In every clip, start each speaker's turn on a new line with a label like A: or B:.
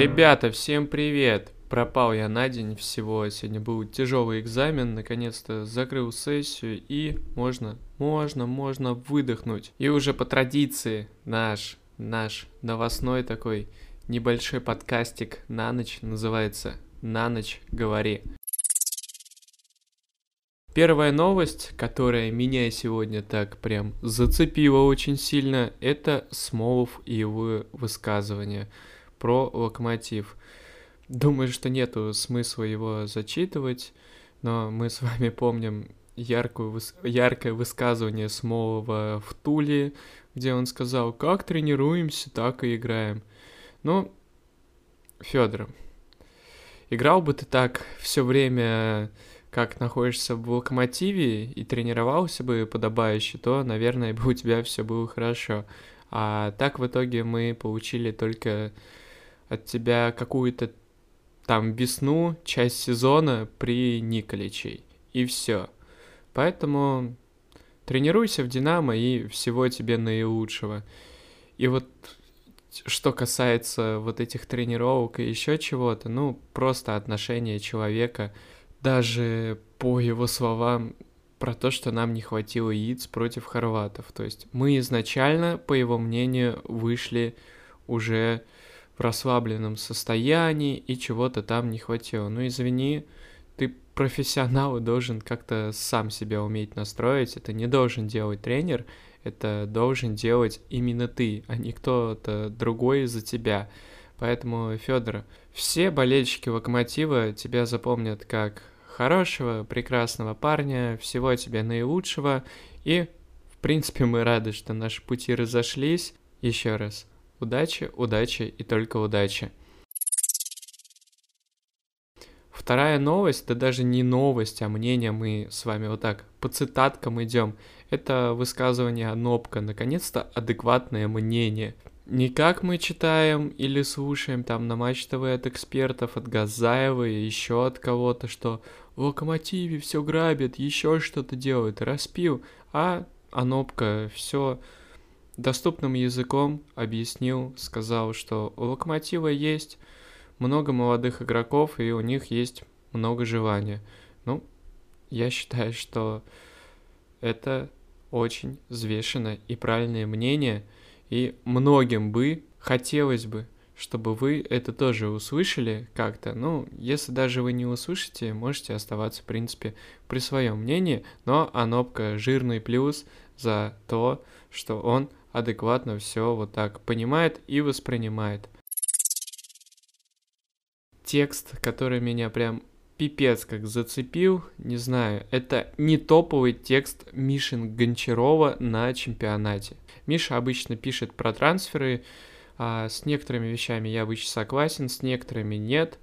A: Ребята, всем привет! Пропал я на день всего, сегодня был тяжелый экзамен, наконец-то закрыл сессию и можно, можно, можно выдохнуть. И уже по традиции наш, наш новостной такой небольшой подкастик на ночь называется «На ночь говори». Первая новость, которая меня сегодня так прям зацепила очень сильно, это Смолов и его высказывание про локомотив. Думаю, что нету смысла его зачитывать, но мы с вами помним яркую, яркое высказывание Смолова в Туле, где он сказал, как тренируемся, так и играем. Ну, Федор, играл бы ты так все время как находишься в локомотиве и тренировался бы подобающе, то, наверное, бы у тебя все было хорошо. А так в итоге мы получили только от тебя какую-то там весну, часть сезона при Николичей. И все. Поэтому тренируйся в Динамо и всего тебе наилучшего. И вот что касается вот этих тренировок и еще чего-то, ну, просто отношение человека – даже по его словам про то, что нам не хватило яиц против хорватов. То есть мы изначально, по его мнению, вышли уже в расслабленном состоянии и чего-то там не хватило. Ну извини, ты профессионал и должен как-то сам себя уметь настроить. Это не должен делать тренер, это должен делать именно ты, а не кто-то другой за тебя. Поэтому, Федор, все болельщики Локомотива тебя запомнят как хорошего, прекрасного парня, всего тебе наилучшего. И, в принципе, мы рады, что наши пути разошлись. Еще раз, удачи, удачи и только удачи. Вторая новость, да даже не новость, а мнение, мы с вами вот так по цитаткам идем. Это высказывание Нопка, наконец-то адекватное мнение. Не как мы читаем или слушаем там на Матч ТВ от экспертов, от Газаева и еще от кого-то, что в Локомотиве все грабят, еще что-то делают, распил, а Анопка все доступным языком объяснил, сказал, что у Локомотива есть много молодых игроков, и у них есть много желания. Ну, я считаю, что это очень взвешенное и правильное мнение – и многим бы хотелось бы, чтобы вы это тоже услышали как-то. Ну, если даже вы не услышите, можете оставаться, в принципе, при своем мнении, но Анопка жирный плюс за то, что он адекватно все вот так понимает и воспринимает. Текст, который меня прям пипец как зацепил, не знаю, это не топовый текст Мишин Гончарова на чемпионате. Миша обычно пишет про трансферы, а с некоторыми вещами я обычно согласен, с некоторыми нет,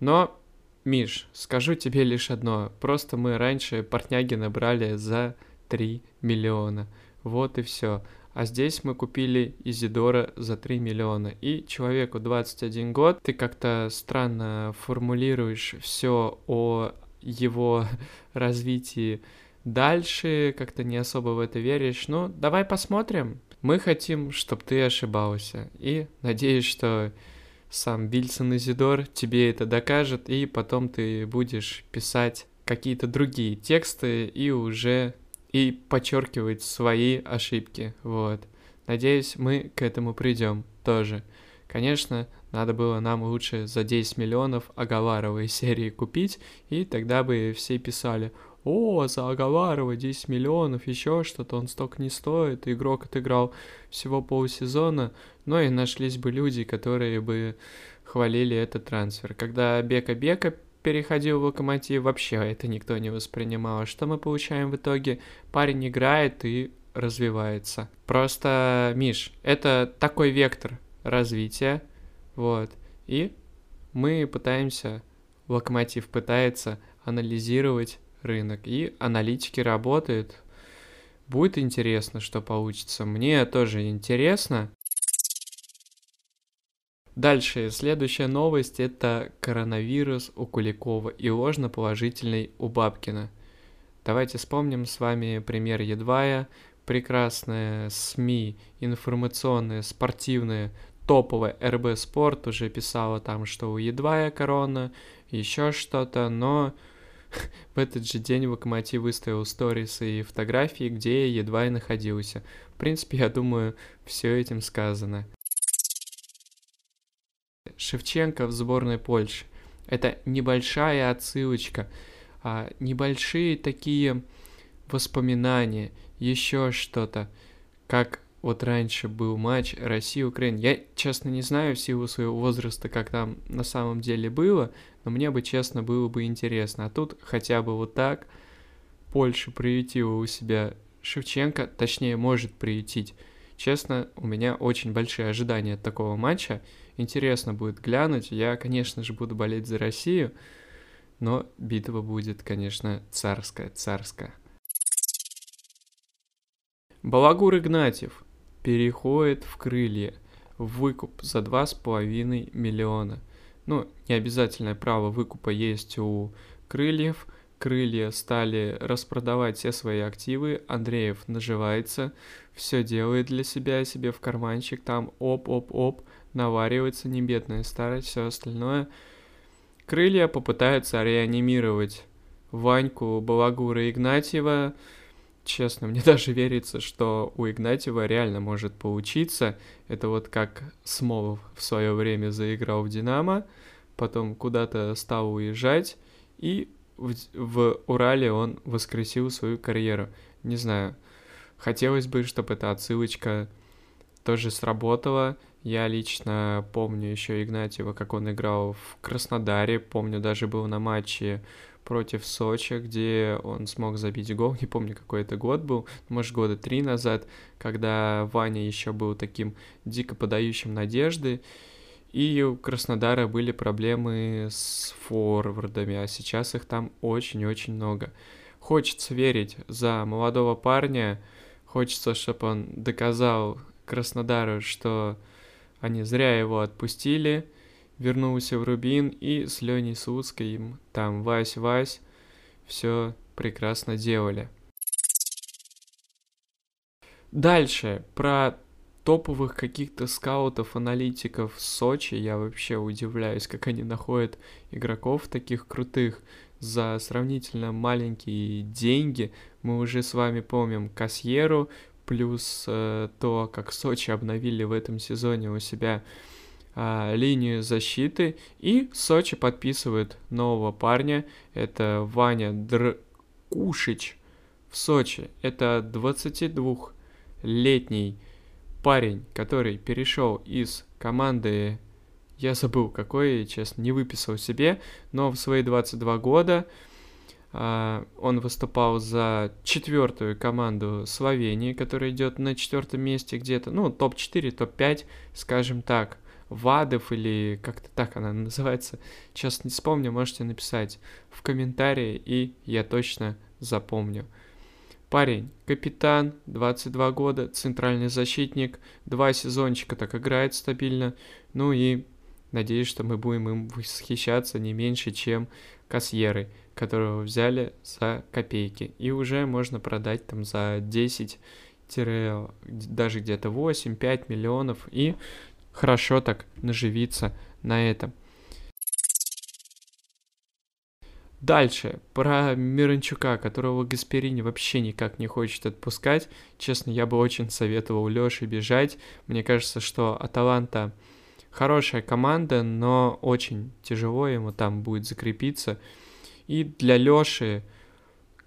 A: но, Миш, скажу тебе лишь одно, просто мы раньше портняги набрали за 3 миллиона, вот и все. А здесь мы купили Изидора за 3 миллиона. И человеку 21 год, ты как-то странно формулируешь все о его развитии дальше, как-то не особо в это веришь. Ну, давай посмотрим. Мы хотим, чтобы ты ошибался. И надеюсь, что сам Вильсон Изидор тебе это докажет, и потом ты будешь писать какие-то другие тексты и уже и подчеркивать свои ошибки. Вот. Надеюсь, мы к этому придем тоже. Конечно, надо было нам лучше за 10 миллионов Агаларовой серии купить, и тогда бы все писали, о, за Агаларова 10 миллионов, еще что-то, он столько не стоит, игрок отыграл всего полсезона, но и нашлись бы люди, которые бы хвалили этот трансфер. Когда Бека Бека переходил в Локомотив, вообще это никто не воспринимал. А что мы получаем в итоге? Парень играет и развивается. Просто, Миш, это такой вектор развития, вот, и мы пытаемся, Локомотив пытается анализировать рынок, и аналитики работают. Будет интересно, что получится. Мне тоже интересно. Дальше, следующая новость – это коронавирус у Куликова и ложноположительный у Бабкина. Давайте вспомним с вами пример Едвая. Прекрасная СМИ, информационная, спортивная, топовая РБ Спорт уже писала там, что у Едвая корона, еще что-то, но в этот же день Локомотив выставил сторисы и фотографии, где едва и находился. В принципе, я думаю, все этим сказано. Шевченко в сборной Польши. Это небольшая отсылочка, а, небольшие такие воспоминания, еще что-то, как вот раньше был матч Россия-Украина. Я, честно, не знаю в силу своего возраста, как там на самом деле было, но мне бы, честно, было бы интересно. А тут хотя бы вот так Польша приютила у себя Шевченко, точнее, может приютить. Честно, у меня очень большие ожидания от такого матча. Интересно будет глянуть. Я, конечно же, буду болеть за Россию, но битва будет, конечно, царская, царская. Балагур Игнатьев переходит в крылья. Выкуп за 2,5 миллиона. Ну, не обязательное право выкупа есть у крыльев. Крылья стали распродавать все свои активы. Андреев наживается, все делает для себя, себе в карманчик, там оп-оп-оп, наваривается небедная старость, все остальное. Крылья попытаются реанимировать Ваньку Балагура Игнатьева, честно, мне даже верится, что у Игнатьева реально может получиться. Это вот как Смолов в свое время заиграл в Динамо, потом куда-то стал уезжать, и в, в Урале он воскресил свою карьеру. Не знаю, хотелось бы, чтобы эта отсылочка тоже сработала. Я лично помню еще Игнатьева, как он играл в Краснодаре, помню, даже был на матче против Сочи, где он смог забить гол, не помню, какой это год был, может, года три назад, когда Ваня еще был таким дико подающим надежды, и у Краснодара были проблемы с форвардами, а сейчас их там очень-очень много. Хочется верить за молодого парня, хочется, чтобы он доказал Краснодару, что они зря его отпустили, вернулся в Рубин и с Леней им там Вась-Вась все прекрасно делали. Дальше, про топовых каких-то скаутов, аналитиков Сочи, я вообще удивляюсь, как они находят игроков таких крутых за сравнительно маленькие деньги. Мы уже с вами помним Касьеру, плюс э, то, как Сочи обновили в этом сезоне у себя а, линию защиты. И Сочи подписывает нового парня. Это Ваня Дркушич в Сочи. Это 22-летний парень, который перешел из команды, я забыл какой, честно, не выписал себе, но в свои 22 года а, он выступал за четвертую команду Словении, которая идет на четвертом месте где-то, ну, топ-4, топ-5, скажем так. Вадов или как-то так она называется. Сейчас не вспомню, можете написать в комментарии, и я точно запомню. Парень, капитан, 22 года, центральный защитник, два сезончика так играет стабильно, ну и надеюсь, что мы будем им восхищаться не меньше, чем Кассьеры, которого взяли за копейки. И уже можно продать там за 10 даже где-то 8-5 миллионов и хорошо так наживиться на этом. Дальше, про Миранчука, которого Гасперини вообще никак не хочет отпускать. Честно, я бы очень советовал Лёше бежать. Мне кажется, что Аталанта хорошая команда, но очень тяжело ему там будет закрепиться. И для Лёши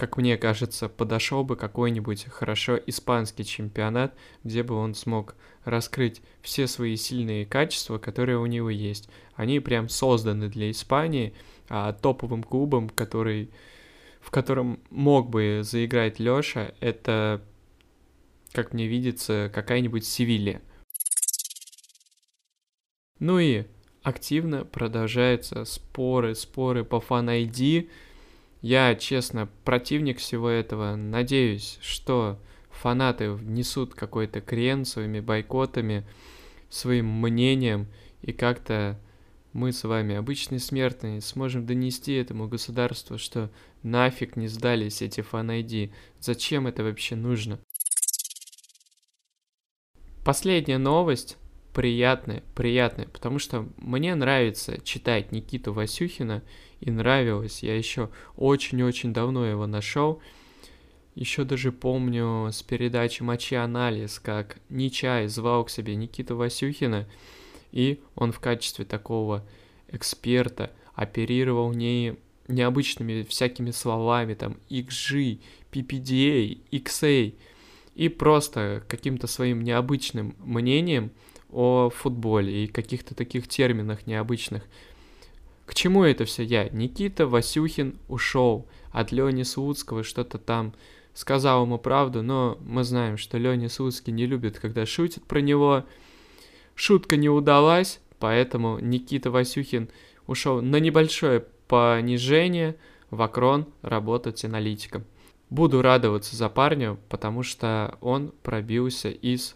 A: как мне кажется, подошел бы какой-нибудь хорошо испанский чемпионат, где бы он смог раскрыть все свои сильные качества, которые у него есть. Они прям созданы для Испании, а топовым клубом, который, в котором мог бы заиграть Лёша, это, как мне видится, какая-нибудь Севилья. Ну и активно продолжаются споры, споры по фан-айди, я, честно, противник всего этого. Надеюсь, что фанаты внесут какой-то крен своими бойкотами, своим мнением, и как-то мы с вами, обычные смертные, сможем донести этому государству, что нафиг не сдались эти фан-айди. Зачем это вообще нужно? Последняя новость приятное, приятное, потому что мне нравится читать Никиту Васюхина, и нравилось, я еще очень-очень давно его нашел, еще даже помню с передачи «Мочи анализ», как Нечай звал к себе Никита Васюхина, и он в качестве такого эксперта оперировал не необычными всякими словами, там, XG, PPDA, XA, и просто каким-то своим необычным мнением о футболе и каких-то таких терминах необычных. К чему это все я? Никита Васюхин ушел от Лени Слуцкого, что-то там сказал ему правду, но мы знаем, что Леня Слуцкий не любит, когда шутят про него. Шутка не удалась, поэтому Никита Васюхин ушел на небольшое понижение в Акрон работать аналитиком. Буду радоваться за парня, потому что он пробился из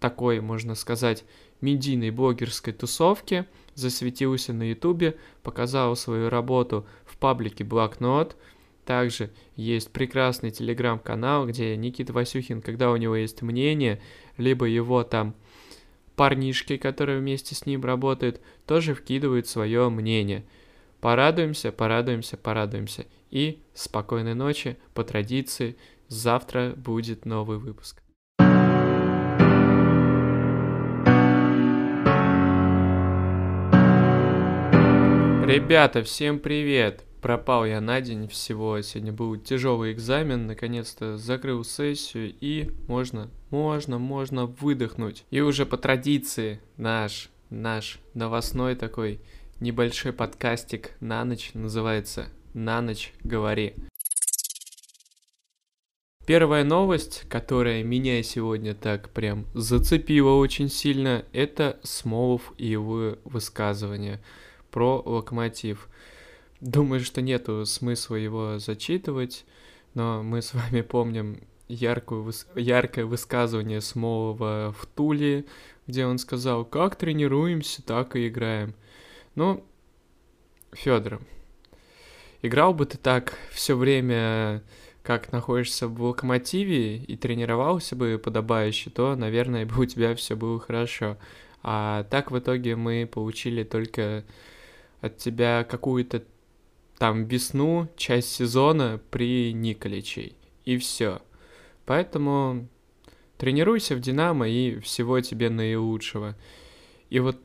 A: такой, можно сказать, медийной блогерской тусовки, засветился на ютубе, показал свою работу в паблике Блокнот, также есть прекрасный телеграм-канал, где Никита Васюхин, когда у него есть мнение, либо его там парнишки, которые вместе с ним работают, тоже вкидывают свое мнение. Порадуемся, порадуемся, порадуемся. И спокойной ночи, по традиции, завтра будет новый выпуск. Ребята, всем привет! Пропал я на день всего, сегодня был тяжелый экзамен, наконец-то закрыл сессию и можно, можно, можно выдохнуть. И уже по традиции наш, наш новостной такой небольшой подкастик на ночь называется на ночь говори. Первая новость, которая меня сегодня так прям зацепила очень сильно, это Смолов и его высказывание про локомотив. Думаю, что нету смысла его зачитывать, но мы с вами помним яркую, яркое высказывание Смолова в Туле, где он сказал, как тренируемся, так и играем. Ну, Федор, Играл бы ты так все время, как находишься в локомотиве и тренировался бы подобающе, то, наверное, бы у тебя все было хорошо. А так в итоге мы получили только от тебя какую-то там весну, часть сезона при Николичей. И все. Поэтому тренируйся в Динамо и всего тебе наилучшего. И вот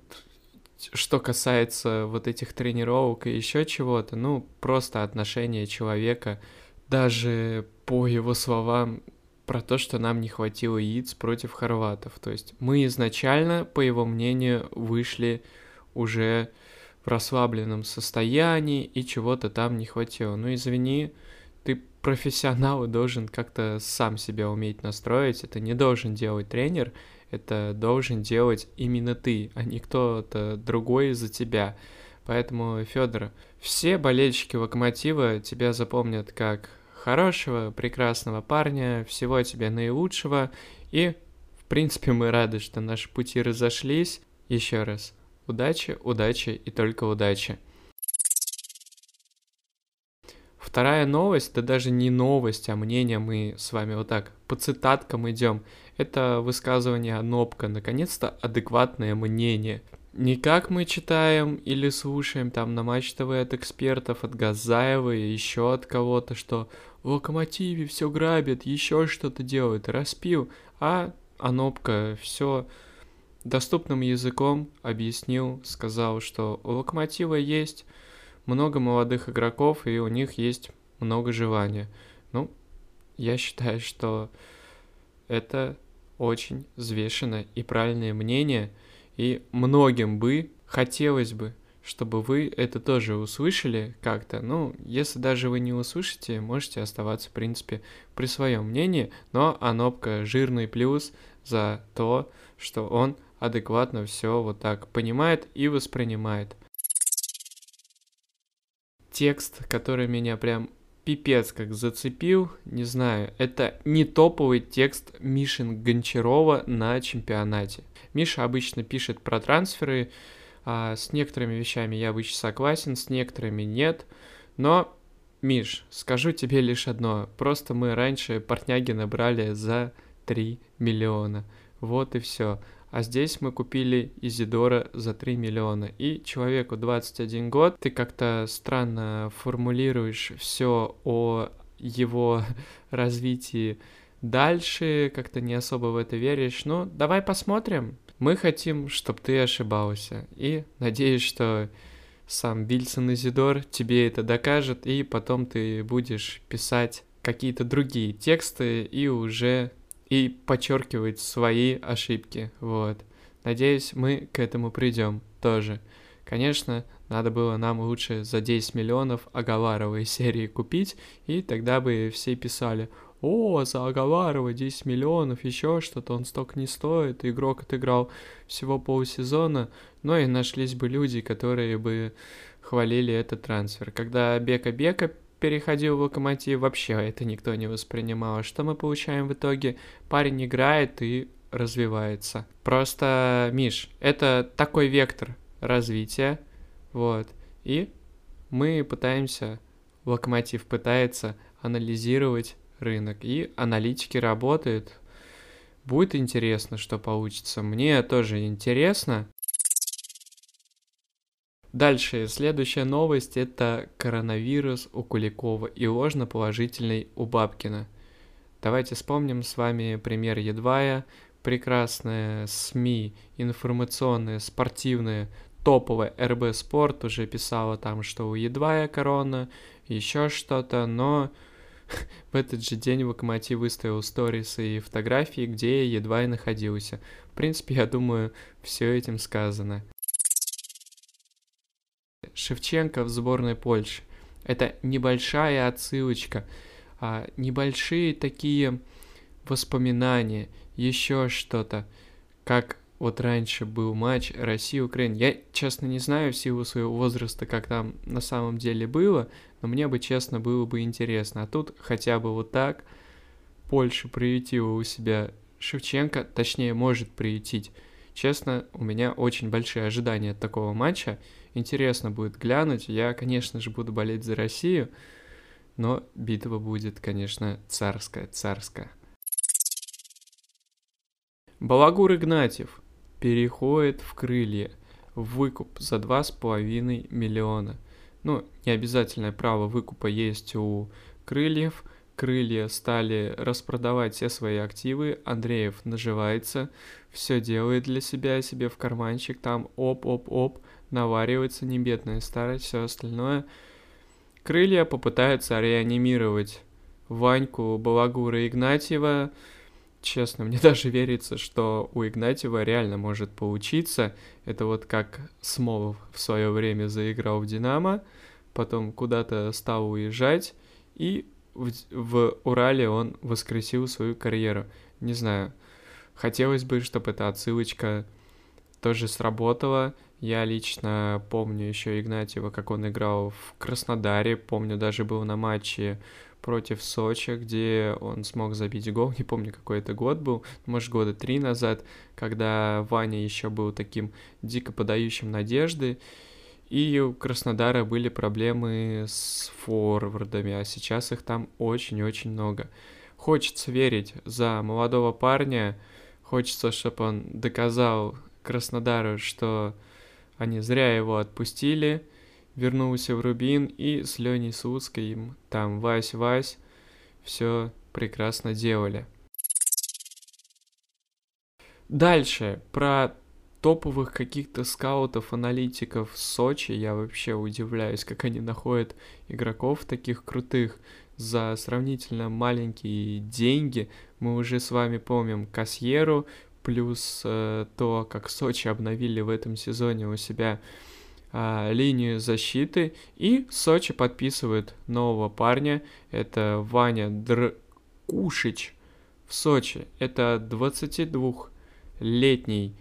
A: что касается вот этих тренировок и еще чего-то, ну, просто отношение человека, даже по его словам, про то, что нам не хватило яиц против хорватов. То есть мы изначально, по его мнению, вышли уже в расслабленном состоянии и чего-то там не хватило. Ну извини, ты профессионал и должен как-то сам себя уметь настроить, это не должен делать тренер, это должен делать именно ты, а не кто-то другой за тебя. Поэтому, Федор, все болельщики Локомотива тебя запомнят как хорошего, прекрасного парня, всего тебе наилучшего. И, в принципе, мы рады, что наши пути разошлись. Еще раз, удачи, удачи и только удачи. Вторая новость, да даже не новость, а мнение мы с вами вот так по цитаткам идем. Это высказывание Нобка, наконец-то адекватное мнение. Не как мы читаем или слушаем там на Матч ТВ от экспертов, от Газаева и еще от кого-то, что в Локомотиве все грабят, еще что-то делают, распил, а Анопка все доступным языком объяснил, сказал, что у Локомотива есть много молодых игроков, и у них есть много желания. Ну, я считаю, что это очень взвешенное и правильное мнение, и многим бы хотелось бы, чтобы вы это тоже услышали как-то. Ну, если даже вы не услышите, можете оставаться, в принципе, при своем мнении, но Анопка жирный плюс за то, что он адекватно все вот так понимает и воспринимает текст, который меня прям пипец как зацепил, не знаю, это не топовый текст Мишин Гончарова на чемпионате. Миша обычно пишет про трансферы, а с некоторыми вещами я обычно согласен, с некоторыми нет, но, Миш, скажу тебе лишь одно, просто мы раньше портняги набрали за 3 миллиона, вот и все. А здесь мы купили Изидора за 3 миллиона. И человеку 21 год, ты как-то странно формулируешь все о его развитии дальше, как-то не особо в это веришь. Ну, давай посмотрим. Мы хотим, чтобы ты ошибался. И надеюсь, что сам Вильсон Изидор тебе это докажет, и потом ты будешь писать какие-то другие тексты и уже и подчеркивать свои ошибки. Вот. Надеюсь, мы к этому придем тоже. Конечно, надо было нам лучше за 10 миллионов Агаларовой серии купить, и тогда бы все писали, о, за Агаларова 10 миллионов, еще что-то, он столько не стоит, игрок отыграл всего полсезона, но и нашлись бы люди, которые бы хвалили этот трансфер. Когда Бека-Бека переходил в Локомотив, вообще это никто не воспринимал. А что мы получаем в итоге? Парень играет и развивается. Просто, Миш, это такой вектор развития, вот, и мы пытаемся, Локомотив пытается анализировать рынок, и аналитики работают. Будет интересно, что получится. Мне тоже интересно. Дальше, следующая новость – это коронавирус у Куликова и ложно-положительный у Бабкина. Давайте вспомним с вами пример Едвая. Прекрасная СМИ, информационная, спортивная, топовая РБ Спорт уже писала там, что у Едвая корона, еще что-то, но в этот же день Локомотив выставил сторисы и фотографии, где едва и находился. В принципе, я думаю, все этим сказано. Шевченко в сборной Польши. Это небольшая отсылочка, а, небольшие такие воспоминания, еще что-то, как вот раньше был матч Россия-Украина. Я, честно, не знаю в силу своего возраста, как там на самом деле было, но мне бы, честно, было бы интересно. А тут хотя бы вот так Польша приютила у себя Шевченко, точнее, может приютить. Честно, у меня очень большие ожидания от такого матча. Интересно будет глянуть. Я, конечно же, буду болеть за Россию, но битва будет, конечно, царская, царская. Балагур Игнатьев переходит в крылья выкуп за 2,5 миллиона. Ну, не обязательное право выкупа есть у крыльев. Крылья стали распродавать все свои активы. Андреев наживается, все делает для себя, себе в карманчик, там оп-оп-оп, наваривается, не бедная старость, все остальное. Крылья попытаются реанимировать Ваньку Балагура Игнатьева, честно, мне даже верится, что у Игнатьева реально может получиться. Это вот как Смолов в свое время заиграл в Динамо, потом куда-то стал уезжать, и в, в Урале он воскресил свою карьеру. Не знаю, хотелось бы, чтобы эта отсылочка тоже сработала. Я лично помню еще Игнатьева, как он играл в Краснодаре, помню, даже был на матче против Сочи, где он смог забить гол, не помню, какой это год был, может, года три назад, когда Ваня еще был таким дико подающим надежды, и у Краснодара были проблемы с форвардами, а сейчас их там очень-очень много. Хочется верить за молодого парня, хочется, чтобы он доказал Краснодару, что они зря его отпустили, вернулся в Рубин и с Леней Слуцкой там Вась-Вась все прекрасно делали. Дальше, про топовых каких-то скаутов, аналитиков в Сочи, я вообще удивляюсь, как они находят игроков таких крутых за сравнительно маленькие деньги. Мы уже с вами помним Касьеру, плюс э, то, как Сочи обновили в этом сезоне у себя а, линию защиты. И Сочи подписывает нового парня. Это Ваня Дркушич в Сочи. Это 22-летний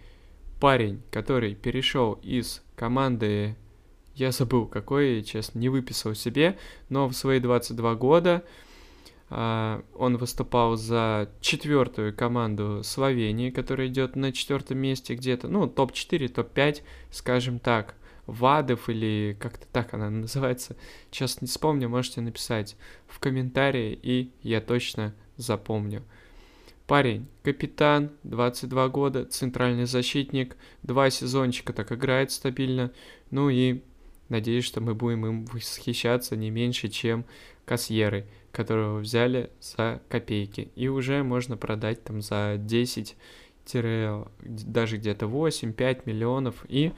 A: парень, который перешел из команды, я забыл какой, честно, не выписал себе, но в свои 22 года а, он выступал за четвертую команду Словении, которая идет на четвертом месте где-то, ну, топ-4, топ-5, скажем так. Вадов или как-то так она называется. Сейчас не вспомню, можете написать в комментарии, и я точно запомню. Парень, капитан, 22 года, центральный защитник, два сезончика так играет стабильно. Ну и надеюсь, что мы будем им восхищаться не меньше, чем Кассьеры, которого взяли за копейки. И уже можно продать там за 10 даже где-то 8-5 миллионов и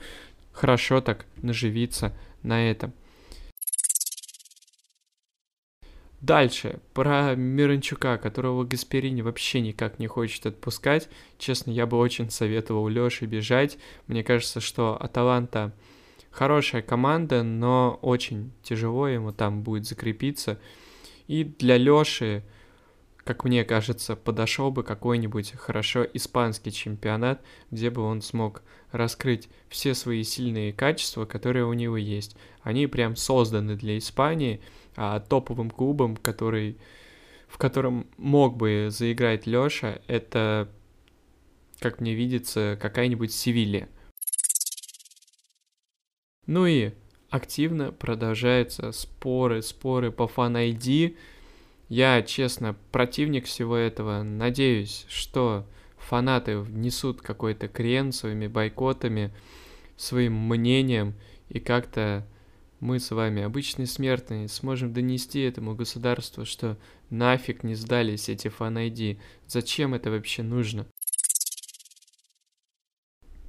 A: хорошо так наживиться на этом. Дальше, про Миранчука, которого Гасперини вообще никак не хочет отпускать. Честно, я бы очень советовал Лёше бежать. Мне кажется, что Аталанта хорошая команда, но очень тяжело ему там будет закрепиться. И для Лёши, как мне кажется, подошел бы какой-нибудь хорошо испанский чемпионат, где бы он смог раскрыть все свои сильные качества, которые у него есть. Они прям созданы для Испании – а топовым клубом, который, в котором мог бы заиграть Лёша, это, как мне видится, какая-нибудь Севилья. Ну и активно продолжаются споры, споры по фан-айди. Я, честно, противник всего этого. Надеюсь, что фанаты внесут какой-то крен своими бойкотами, своим мнением и как-то мы с вами, обычные смертные, сможем донести этому государству, что нафиг не сдались эти фан-айди, зачем это вообще нужно.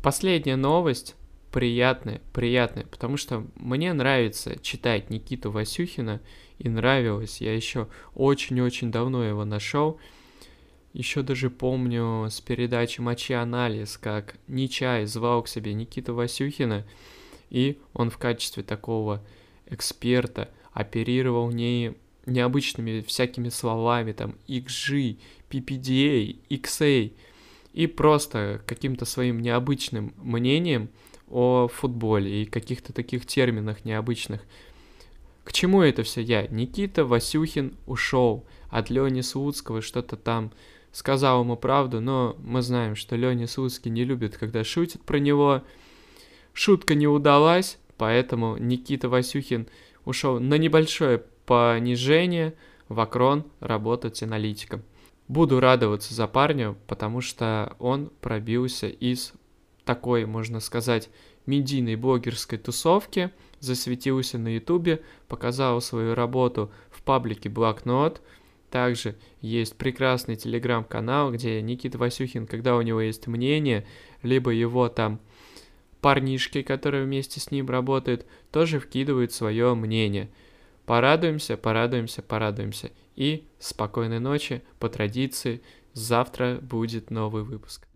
A: Последняя новость, приятная, приятная, потому что мне нравится читать Никиту Васюхина, и нравилось, я еще очень-очень давно его нашел, еще даже помню с передачи «Мочи анализ», как Нечай звал к себе Никиту Васюхина, и он в качестве такого эксперта оперировал не необычными всякими словами, там, XG, PPDA, XA, и просто каким-то своим необычным мнением о футболе и каких-то таких терминах необычных. К чему это все я? Никита Васюхин ушел от Лени Слуцкого, что-то там сказал ему правду, но мы знаем, что Леня Слуцкий не любит, когда шутят про него, Шутка не удалась, поэтому Никита Васюхин ушел на небольшое понижение в Акрон работать аналитиком. Буду радоваться за парня, потому что он пробился из такой, можно сказать, медийной блогерской тусовки, засветился на ютубе, показал свою работу в паблике Блокнот, также есть прекрасный телеграм-канал, где Никита Васюхин, когда у него есть мнение, либо его там парнишки, которые вместе с ним работают, тоже вкидывают свое мнение. Порадуемся, порадуемся, порадуемся. И спокойной ночи, по традиции, завтра будет новый выпуск.